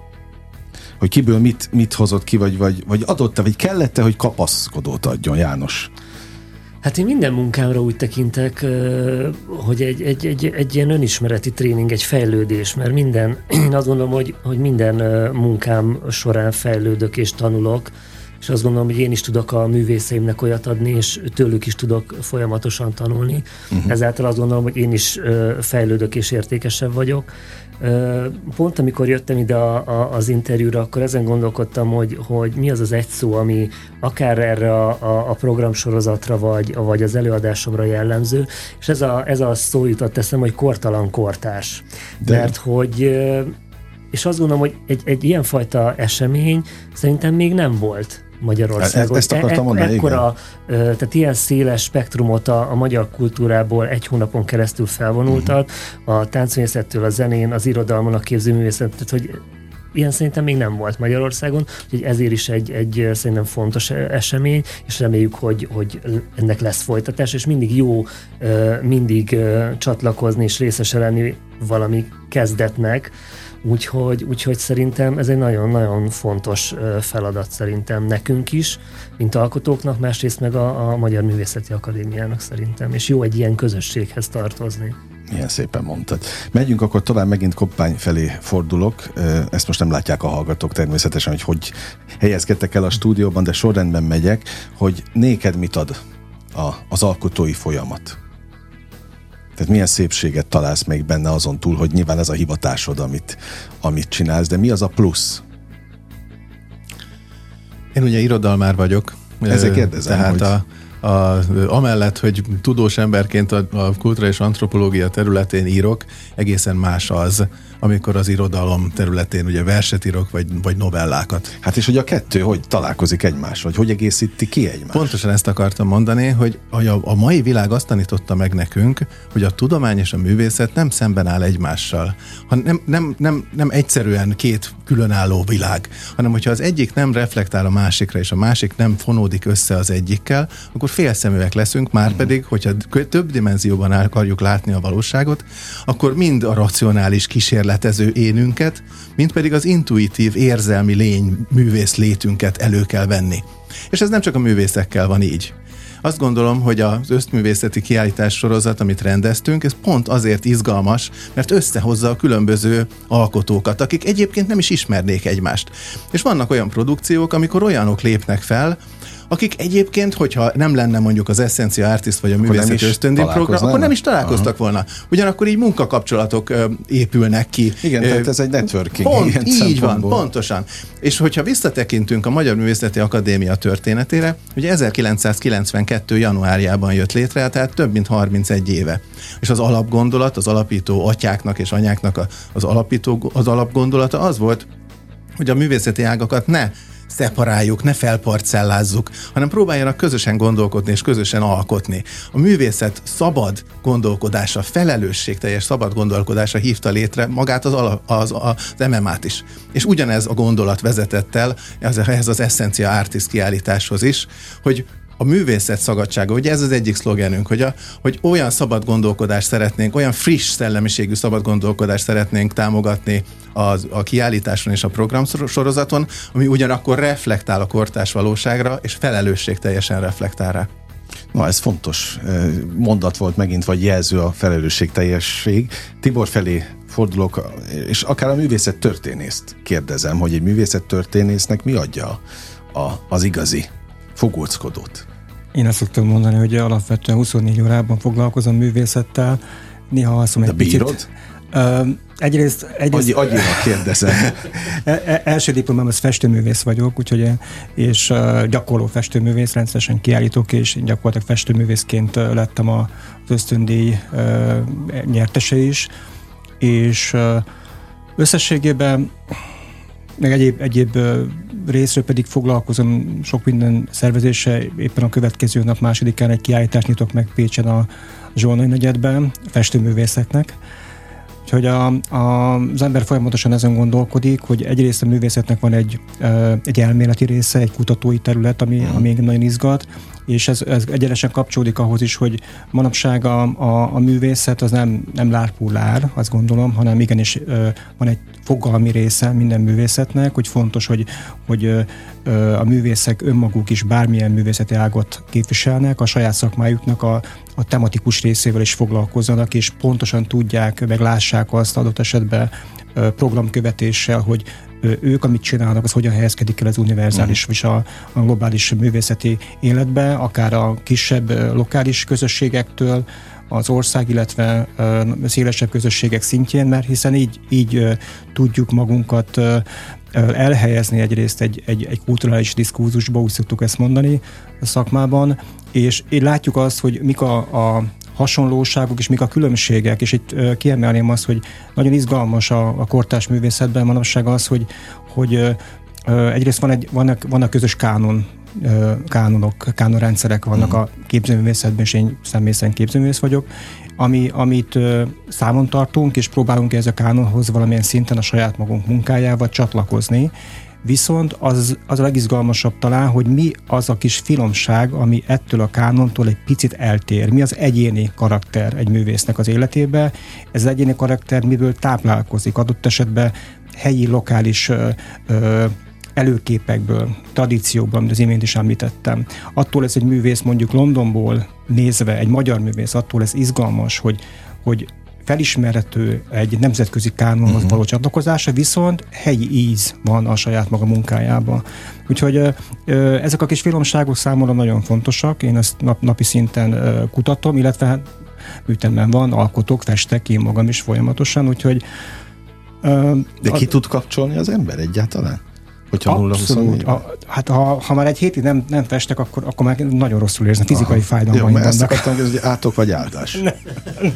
hogy kiből mit, mit hozott ki, vagy, vagy, vagy adott-e, vagy kellett-e, hogy kapaszkodót adjon János?
Hát én minden munkámra úgy tekintek, hogy egy, egy, egy, egy ilyen önismereti tréning, egy fejlődés, mert minden, [CLEARS THROAT] én azt gondolom, hogy, hogy minden munkám során fejlődök és tanulok, és azt gondolom, hogy én is tudok a művészeimnek olyat adni, és tőlük is tudok folyamatosan tanulni. Uh-huh. Ezáltal azt gondolom, hogy én is fejlődök és értékesebb vagyok. Pont amikor jöttem ide a, a, az interjúra, akkor ezen gondolkodtam, hogy, hogy mi az az egy szó, ami akár erre a, a, a programsorozatra, vagy, vagy az előadásomra jellemző, és ez a, ez a szó jutott eszem, hogy kortalan kortás. De. Mert hogy és azt gondolom, hogy egy, egy ilyenfajta esemény szerintem még nem volt Magyarországon.
Ezt akartam mondani,
e- ekkora, igen. Tehát ilyen széles spektrumot a, a magyar kultúrából egy hónapon keresztül felvonultat, uh-huh. a táncművészettől, a zenén, az irodalmon, a képzőművészet, tehát hogy ilyen szerintem még nem volt Magyarországon, úgyhogy ezért is egy, egy szerintem fontos esemény, és reméljük, hogy, hogy ennek lesz folytatás, és mindig jó mindig csatlakozni és részese lenni valami kezdetnek, Úgyhogy, úgyhogy szerintem ez egy nagyon-nagyon fontos feladat szerintem nekünk is, mint alkotóknak, másrészt meg a, a Magyar Művészeti Akadémiának szerintem, és jó egy ilyen közösséghez tartozni.
Milyen szépen mondtad. Megyünk akkor tovább, megint Koppány felé fordulok. Ezt most nem látják a hallgatók természetesen, hogy hogy helyezkedtek el a stúdióban, de sorrendben megyek, hogy néked mit ad a, az alkotói folyamat? Tehát milyen szépséget találsz még benne azon túl, hogy nyilván ez a hivatásod, amit, amit csinálsz, de mi az a plusz?
Én ugye irodalmár vagyok.
Ezért kérdezem,
tehát hogy... a, a, amellett, hogy tudós emberként a, a kultúra és antropológia területén írok, egészen más az, amikor az irodalom területén ugye verset írok, vagy, vagy novellákat.
Hát és hogy a kettő hogy találkozik egymás, vagy hogy egészíti ki egymást?
Pontosan ezt akartam mondani, hogy a, a mai világ azt tanította meg nekünk, hogy a tudomány és a művészet nem szemben áll egymásszel, hanem nem, nem, nem, nem egyszerűen két különálló világ, hanem hogyha az egyik nem reflektál a másikra, és a másik nem fonódik össze az egyikkel, akkor félszeműek leszünk, már pedig, hogyha több dimenzióban akarjuk látni a valóságot, akkor mind a racionális kísérletező énünket, mind pedig az intuitív, érzelmi lény művész létünket elő kell venni. És ez nem csak a művészekkel van így azt gondolom, hogy az összművészeti kiállítás sorozat, amit rendeztünk, ez pont azért izgalmas, mert összehozza a különböző alkotókat, akik egyébként nem is ismernék egymást. És vannak olyan produkciók, amikor olyanok lépnek fel, akik egyébként, hogyha nem lenne mondjuk az Essencia Artist vagy a Művészeti Ösztöndíj program, akkor nem is találkoztak Aha. volna. Ugyanakkor így munkakapcsolatok ö, épülnek ki.
Igen, ö, tehát ez egy networking.
Pont, így van, pontosan. És hogyha visszatekintünk a Magyar Művészeti Akadémia történetére, ugye 1992. januárjában jött létre, tehát több mint 31 éve. És az alapgondolat, az alapító atyáknak és anyáknak az, alapító, az alapgondolata az volt, hogy a művészeti ágakat ne szeparáljuk, ne felparcellázzuk, hanem próbáljanak közösen gondolkodni és közösen alkotni. A művészet szabad gondolkodása, felelősségteljes szabad gondolkodása hívta létre magát az, ala, az, az MMA-t is. És ugyanez a gondolat vezetett el ehhez az Essencia Artist kiállításhoz is, hogy a művészet szagadsága, ugye ez az egyik szlogenünk, hogy, a, hogy olyan szabad gondolkodást szeretnénk, olyan friss szellemiségű szabad gondolkodást szeretnénk támogatni az, a kiállításon és a programsorozaton, ami ugyanakkor reflektál a kortás valóságra, és felelősség teljesen reflektál rá.
Na, ez fontos mondat volt megint, vagy jelző a felelősségteljesség. Tibor felé fordulok, és akár a művészet történészt kérdezem, hogy egy művészet történésznek mi adja a, az igazi fogóckodót?
Én azt szoktam mondani, hogy alapvetően 24 órában foglalkozom művészettel, néha alszom egy
bírod?
picit. Uh, egyrészt... egyrészt
Agyi, kérdezem. [LAUGHS]
E, e, első diplomám az festőművész vagyok, úgyhogy és uh, gyakorló festőművész, rendszeresen kiállítok, és gyakorlatilag festőművészként lettem az ösztöndíj uh, nyertese is, és uh, összességében meg egyéb, egyéb részről pedig foglalkozom sok minden szervezése. Éppen a következő nap másodikán egy kiállítást nyitok meg Pécsen a Zsolnai negyedben festőművészeknek. Úgyhogy a, a, az ember folyamatosan ezen gondolkodik, hogy egyrészt a művészetnek van egy, egy elméleti része, egy kutatói terület, ami, ami nagyon izgat, és ez, ez egyenesen kapcsolódik ahhoz is, hogy manapság a, a, a művészet az nem, nem lárpullár, azt gondolom, hanem igenis ö, van egy fogalmi része minden művészetnek, hogy fontos, hogy, hogy ö, a művészek önmaguk is bármilyen művészeti ágot képviselnek, a saját szakmájuknak a, a tematikus részével is foglalkozzanak, és pontosan tudják, meg lássák azt adott esetben programkövetéssel, hogy ők, amit csinálnak, az hogyan helyezkedik el az univerzális, uh-huh. vagy a, a globális művészeti életbe, akár a kisebb lokális közösségektől, az ország, illetve szélesebb közösségek szintjén, mert hiszen így, így tudjuk magunkat elhelyezni egyrészt egy, egy, egy kulturális diszkúzusba, úgy szoktuk ezt mondani a szakmában, és látjuk azt, hogy mik a, a hasonlóságok és mik a különbségek, és itt uh, kiemelném azt, hogy nagyon izgalmas a, a kortás művészetben manapság az, hogy, hogy uh, egyrészt van egy, vannak, vannak közös kánon kánonok, kánonrendszerek vannak uh-huh. a képzőművészetben, és én személy szerint képzőművész vagyok, ami, amit ö, számon tartunk, és próbálunk ez a kánonhoz valamilyen szinten a saját magunk munkájával csatlakozni, Viszont az, az a legizgalmasabb talán, hogy mi az a kis finomság, ami ettől a kánontól egy picit eltér. Mi az egyéni karakter egy művésznek az életébe. Ez az egyéni karakter miből táplálkozik. Adott esetben helyi, lokális ö, ö, előképekből, tradíciókból, amit az imént is említettem. Attól ez egy művész mondjuk Londonból nézve, egy magyar művész, attól ez izgalmas, hogy, hogy felismerhető egy nemzetközi kánonhoz uh-huh. való csatlakozása, viszont helyi íz van a saját maga munkájában. Úgyhogy ezek a kis finomságok számomra nagyon fontosak, én ezt nap, napi szinten kutatom, illetve hát ütemben van, alkotok, festek én magam is folyamatosan, úgyhogy
De ki a, tud kapcsolni az ember egyáltalán? Hogyha
Abszolút. A, hát ha, ha már egy hétig nem, nem festek, akkor, akkor már nagyon rosszul érzem, fizikai fájdalmaim
vannak. Ezt akartam, hogy átok vagy áldás. [LAUGHS]
nem,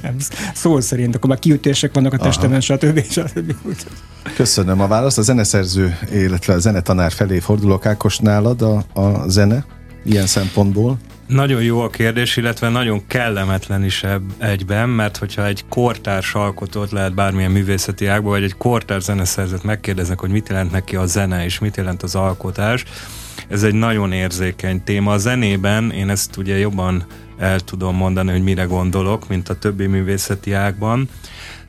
nem, szó szerint, akkor már kiütések vannak a testemen, stb. stb.
Köszönöm a választ. A zeneszerző, illetve a zenetanár felé fordulok Ákos nálad a, a zene ilyen szempontból.
Nagyon jó a kérdés, illetve nagyon kellemetlen is egyben, mert hogyha egy kortárs alkotót lehet bármilyen művészeti ágból, vagy egy kortárs zeneszerzőt megkérdeznek, hogy mit jelent neki a zene, és mit jelent az alkotás, ez egy nagyon érzékeny téma. A zenében én ezt ugye jobban el tudom mondani, hogy mire gondolok, mint a többi művészeti ágban.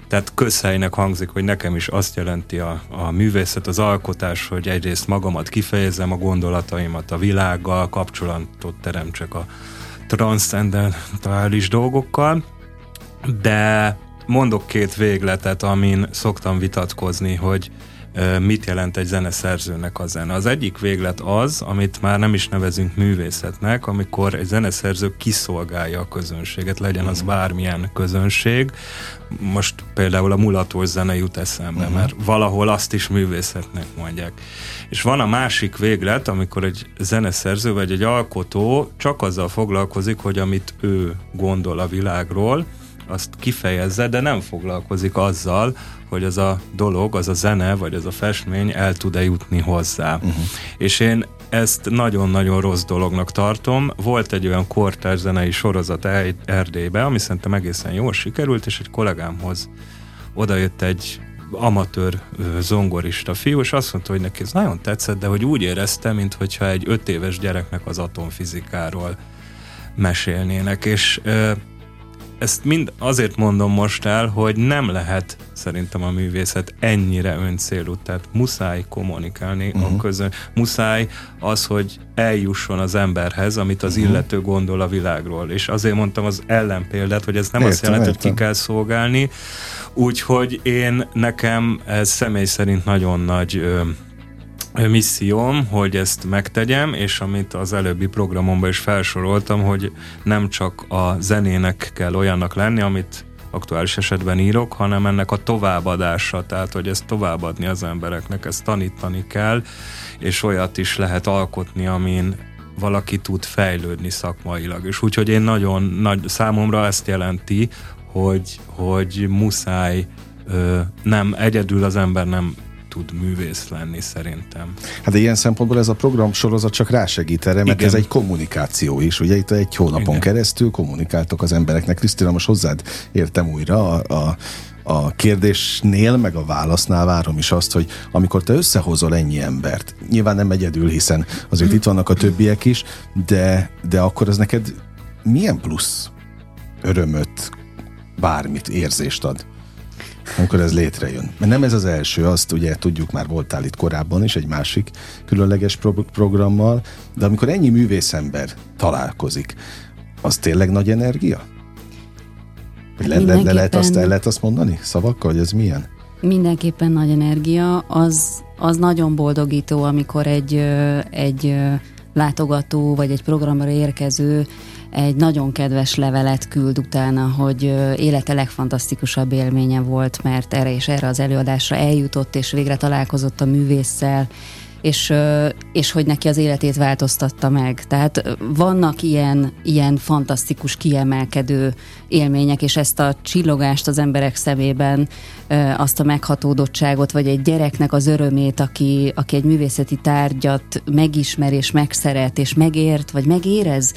Tehát közhelynek hangzik, hogy nekem is azt jelenti a, a művészet, az alkotás, hogy egyrészt magamat kifejezem, a gondolataimat a világgal, kapcsolatot teremtsek a transzcendentális dolgokkal, de mondok két végletet, amin szoktam vitatkozni, hogy mit jelent egy zeneszerzőnek a zene. Az egyik véglet az, amit már nem is nevezünk művészetnek, amikor egy zeneszerző kiszolgálja a közönséget, legyen az mhm. bármilyen közönség. Most például a mulatos zene jut eszembe, uh-huh. mert valahol azt is művészetnek mondják. És van a másik véglet, amikor egy zeneszerző vagy egy alkotó csak azzal foglalkozik, hogy amit ő gondol a világról, azt kifejezze, de nem foglalkozik azzal, hogy az a dolog, az a zene, vagy az a festmény el tud-e jutni hozzá. Uh-huh. És én ezt nagyon-nagyon rossz dolognak tartom. Volt egy olyan kortárs zenei sorozat Erdélybe, ami szerintem egészen jól sikerült, és egy kollégámhoz odajött egy amatőr zongorista fiú, és azt mondta, hogy neki ez nagyon tetszett, de hogy úgy érezte, mintha egy öt éves gyereknek az atomfizikáról mesélnének, és ezt mind azért mondom most el, hogy nem lehet szerintem a művészet ennyire öncélú, tehát muszáj kommunikálni uh-huh. a mhm. közön, muszáj az, hogy eljusson az emberhez, amit az uh-huh. illető gondol a világról. És azért mondtam az ellenpéldát, hogy ez nem értem, azt jelenti, értem. hogy ki kell szolgálni, úgyhogy én nekem ez személy szerint nagyon nagy ö, misszióm, hogy ezt megtegyem, és amit az előbbi programomban is felsoroltam, hogy nem csak a zenének kell olyannak lenni, amit aktuális esetben írok, hanem ennek a továbbadása, tehát hogy ezt továbbadni az embereknek, ezt tanítani kell, és olyat is lehet alkotni, amin valaki tud fejlődni szakmailag. És úgyhogy én nagyon nagy, számomra ezt jelenti, hogy, hogy muszáj ö, nem, egyedül az ember nem tud művész lenni szerintem.
Hát de ilyen szempontból ez a program sorozat csak rásegít erre, mert Igen. ez egy kommunikáció is. Ugye itt egy hónapon Igen. keresztül kommunikáltok az embereknek. Krisztina, most hozzád értem újra a, a a kérdésnél, meg a válasznál várom is azt, hogy amikor te összehozol ennyi embert, nyilván nem egyedül, hiszen azért itt vannak a többiek is, de, de akkor az neked milyen plusz örömöt, bármit, érzést ad? Amikor ez létrejön. Mert nem ez az első, azt ugye tudjuk, már voltál itt korábban is egy másik különleges pro- programmal, de amikor ennyi művészember találkozik, az tényleg nagy energia? le, le, le, lehet azt, el lehet azt mondani szavakkal, hogy ez milyen?
Mindenképpen nagy energia, az, az nagyon boldogító, amikor egy, egy látogató vagy egy programra érkező egy nagyon kedves levelet küld utána, hogy élete legfantasztikusabb élménye volt, mert erre és erre az előadásra eljutott, és végre találkozott a művésszel, és, és hogy neki az életét változtatta meg. Tehát vannak ilyen, ilyen fantasztikus, kiemelkedő élmények, és ezt a csillogást az emberek szemében, azt a meghatódottságot, vagy egy gyereknek az örömét, aki, aki egy művészeti tárgyat megismer, és megszeret, és megért, vagy megérez,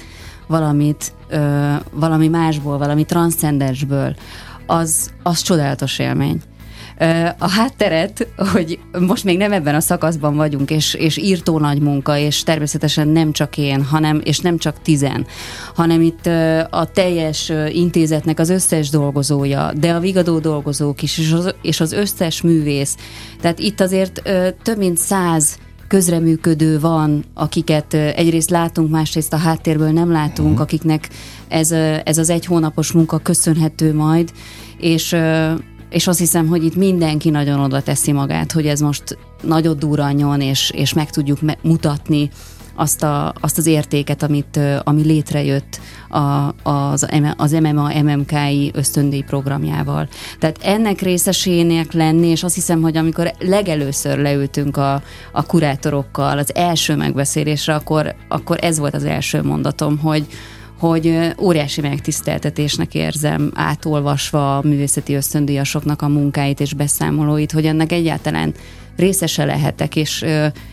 valamit, ö, valami másból, valami transzcendensből, az, az csodálatos élmény. A hátteret, hogy most még nem ebben a szakaszban vagyunk, és, és írtó nagy munka, és természetesen nem csak én, hanem, és nem csak tizen, hanem itt a teljes intézetnek az összes dolgozója, de a vigadó dolgozók is, és az, és az összes művész. Tehát itt azért több mint száz közreműködő van, akiket egyrészt látunk, másrészt a háttérből nem látunk, uh-huh. akiknek ez, ez az egy hónapos munka köszönhető majd, és és azt hiszem, hogy itt mindenki nagyon oda teszi magát, hogy ez most nagyot durranjon, és, és meg tudjuk me- mutatni azt, a, azt az értéket, amit, ami létrejött a, az, az MMA MMK-i ösztöndíj programjával. Tehát ennek részesének lenni, és azt hiszem, hogy amikor legelőször leültünk a, a kurátorokkal az első megbeszélésre, akkor, akkor ez volt az első mondatom, hogy, hogy óriási megtiszteltetésnek érzem átolvasva a művészeti ösztöndíjasoknak a munkáit és beszámolóit, hogy ennek egyáltalán részese lehetek, és,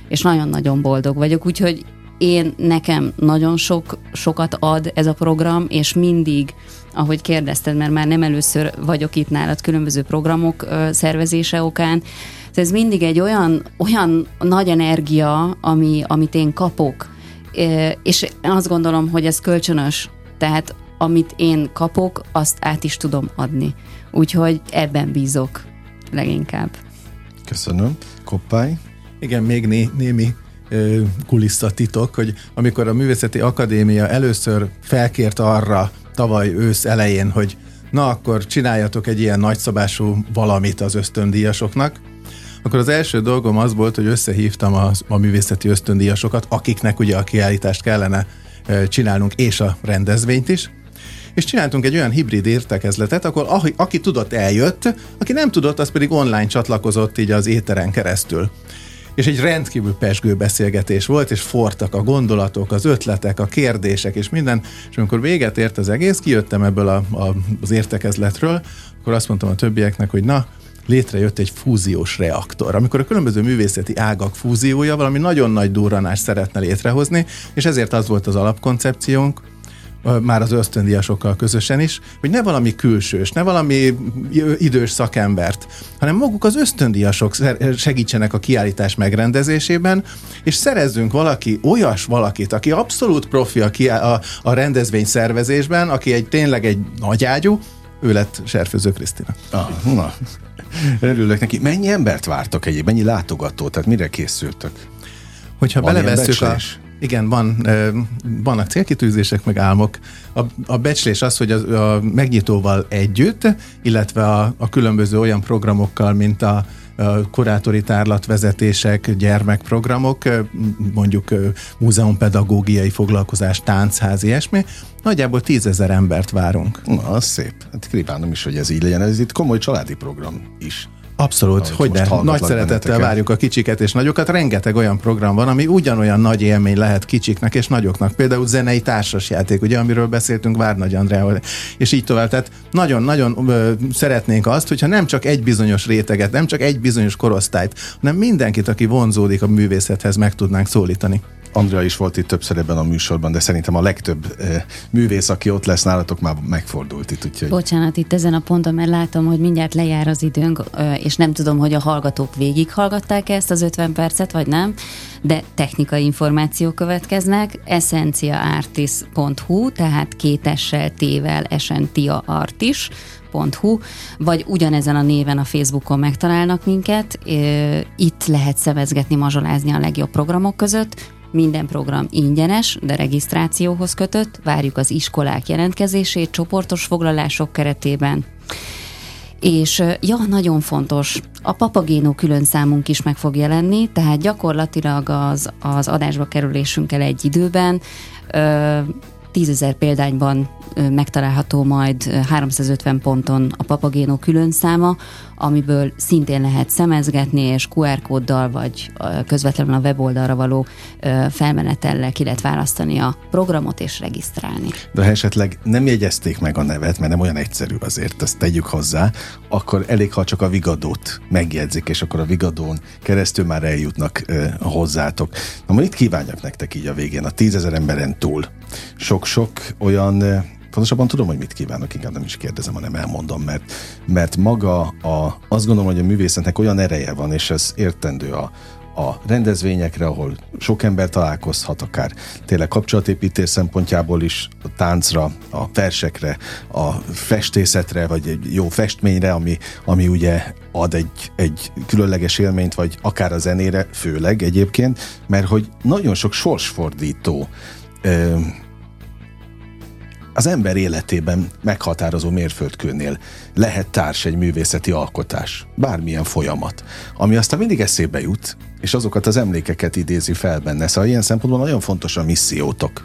és nagyon-nagyon boldog vagyok, úgyhogy én nekem nagyon sok, sokat ad ez a program, és mindig, ahogy kérdezted, mert már nem először vagyok itt nálad különböző programok ö, szervezése okán, ez mindig egy olyan, olyan nagy energia, ami, amit én kapok, és azt gondolom, hogy ez kölcsönös, tehát amit én kapok, azt át is tudom adni. Úgyhogy ebben bízok leginkább.
Köszönöm. Koppály?
Igen, még né- némi kulisszatitok, hogy amikor a Művészeti Akadémia először felkért arra tavaly ősz elején, hogy na akkor csináljatok egy ilyen nagyszabású valamit az ösztöndíjasoknak, akkor az első dolgom az volt, hogy összehívtam a, a művészeti ösztöndíjasokat, akiknek ugye a kiállítást kellene csinálnunk, és a rendezvényt is, és csináltunk egy olyan hibrid értekezletet, akkor aki, aki tudott eljött, aki nem tudott, az pedig online csatlakozott így az éteren keresztül és egy rendkívül pesgő beszélgetés volt, és fortak a gondolatok, az ötletek, a kérdések, és minden, és amikor véget ért az egész, kijöttem ebből a, a, az értekezletről, akkor azt mondtam a többieknek, hogy na, létrejött egy fúziós reaktor, amikor a különböző művészeti ágak fúziója valami nagyon nagy durranást szeretne létrehozni, és ezért az volt az alapkoncepciónk, már az ösztöndíjasokkal közösen is, hogy ne valami külsős, ne valami idős szakembert, hanem maguk az ösztöndíjasok segítsenek a kiállítás megrendezésében, és szerezzünk valaki, olyas valakit, aki abszolút profi a, a, a rendezvény szervezésben, aki egy tényleg egy nagyágyú, ő lett Serfőző Krisztina.
Ah, na. Örülök neki. Mennyi embert vártak egyébként? Mennyi látogató? Tehát mire készültek?
Hogyha belevesszük a, igen, van, vannak célkitűzések, meg álmok. A, a becslés az, hogy a, a megnyitóval együtt, illetve a, a különböző olyan programokkal, mint a, kurátori tárlatvezetések, gyermekprogramok, mondjuk múzeumpedagógiai foglalkozás, táncház, ilyesmi, nagyjából tízezer embert várunk.
Na, az szép. Hát kívánom is, hogy ez így legyen. Ez itt komoly családi program is.
Abszolút, hogy de nagy szeretettel várjuk a kicsiket és nagyokat. Rengeteg olyan program van, ami ugyanolyan nagy élmény lehet kicsiknek és nagyoknak. Például zenei társasjáték, ugye, amiről beszéltünk Várnagy Andreával, és így tovább. Tehát nagyon-nagyon szeretnénk azt, hogyha nem csak egy bizonyos réteget, nem csak egy bizonyos korosztályt, hanem mindenkit, aki vonzódik a művészethez, meg tudnánk szólítani.
Andrea is volt itt többször ebben a műsorban, de szerintem a legtöbb e, művész, aki ott lesz nálatok, már megfordult itt. Úgyhogy...
Bocsánat, itt ezen a ponton, mert látom, hogy mindjárt lejár az időnk, és nem tudom, hogy a hallgatók végighallgatták ezt az 50 percet, vagy nem, de technikai információk következnek. essenciaartis.hu, tehát kétessel tével Essentia Artis, hu, vagy ugyanezen a néven a Facebookon megtalálnak minket. Itt lehet szemezgetni, mazsolázni a legjobb programok között. Minden program ingyenes, de regisztrációhoz kötött, várjuk az iskolák jelentkezését csoportos foglalások keretében. És ja, nagyon fontos, a papagénó külön számunk is meg fog jelenni, tehát gyakorlatilag az, az adásba kerülésünkkel egy időben tízezer példányban megtalálható majd 350 ponton a Papagéno külön száma, amiből szintén lehet szemezgetni, és QR kóddal vagy közvetlenül a weboldalra való felmenetellel ki lehet választani a programot és regisztrálni.
De ha esetleg nem jegyezték meg a nevet, mert nem olyan egyszerű azért, ezt tegyük hozzá, akkor elég, ha csak a Vigadót megjegyzik, és akkor a Vigadón keresztül már eljutnak hozzátok. Na, most itt kívánjak nektek így a végén, a tízezer emberen túl. Sok-sok olyan pontosabban tudom, hogy mit kívánok, inkább nem is kérdezem, hanem elmondom, mert, mert maga a, azt gondolom, hogy a művészetnek olyan ereje van, és ez értendő a, a rendezvényekre, ahol sok ember találkozhat, akár tényleg kapcsolatépítés szempontjából is, a táncra, a versekre, a festészetre, vagy egy jó festményre, ami, ami ugye ad egy, egy különleges élményt, vagy akár a zenére, főleg egyébként, mert hogy nagyon sok sorsfordító az ember életében meghatározó mérföldkőnél lehet társ egy művészeti alkotás, bármilyen folyamat, ami aztán mindig eszébe jut, és azokat az emlékeket idézi fel benne. Szóval ilyen szempontból nagyon fontos a missziótok.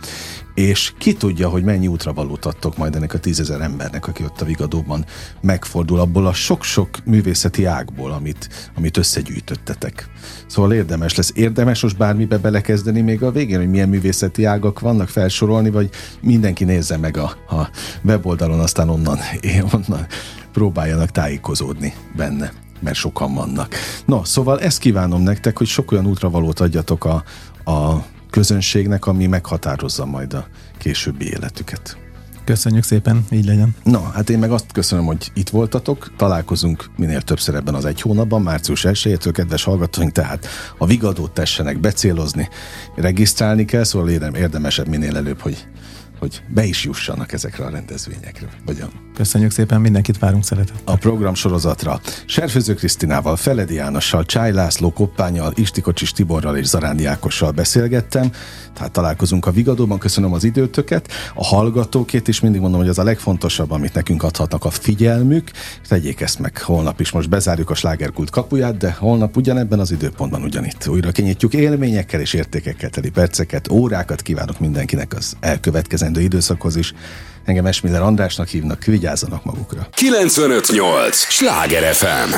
És ki tudja, hogy mennyi útra valót adtok majd ennek a tízezer embernek, aki ott a Vigadóban megfordul abból a sok-sok művészeti ágból, amit, amit összegyűjtöttetek. Szóval érdemes lesz. Érdemes most bármibe belekezdeni még a végén, hogy milyen művészeti ágak vannak felsorolni, vagy mindenki nézze meg a, a weboldalon, aztán onnan, [LAUGHS] onnan próbáljanak tájékozódni benne mert sokan vannak. No, szóval ezt kívánom nektek, hogy sok olyan útravalót adjatok a, a közönségnek, ami meghatározza majd a későbbi életüket.
Köszönjük szépen, így legyen.
Na, hát én meg azt köszönöm, hogy itt voltatok. Találkozunk minél többször ebben az egy hónapban, március 1 kedves hallgatóink, tehát a vigadót tessenek becélozni, regisztrálni kell, szóval érdemesebb minél előbb, hogy hogy be is jussanak ezekre a rendezvényekre. Hogyan?
Köszönjük szépen, mindenkit várunk szeretettel.
A program sorozatra Serfőző Krisztinával, Feledi Jánossal, Csáj László Koppányal, Istikocsis Tiborral és Zarándi Ákossal beszélgettem. Tehát találkozunk a Vigadóban, köszönöm az időtöket. A hallgatókét is mindig mondom, hogy az a legfontosabb, amit nekünk adhatnak a figyelmük. Tegyék ezt meg holnap is. Most bezárjuk a slágerkult kapuját, de holnap ugyanebben az időpontban ugyanitt. Újra kinyitjuk élményekkel és értékekkel teli perceket, órákat kívánok mindenkinek az elkövetkezendő időszakhoz is. Engem Esmiller Andrásnak hívnak, vigyázzanak magukra.
958! Sláger FM!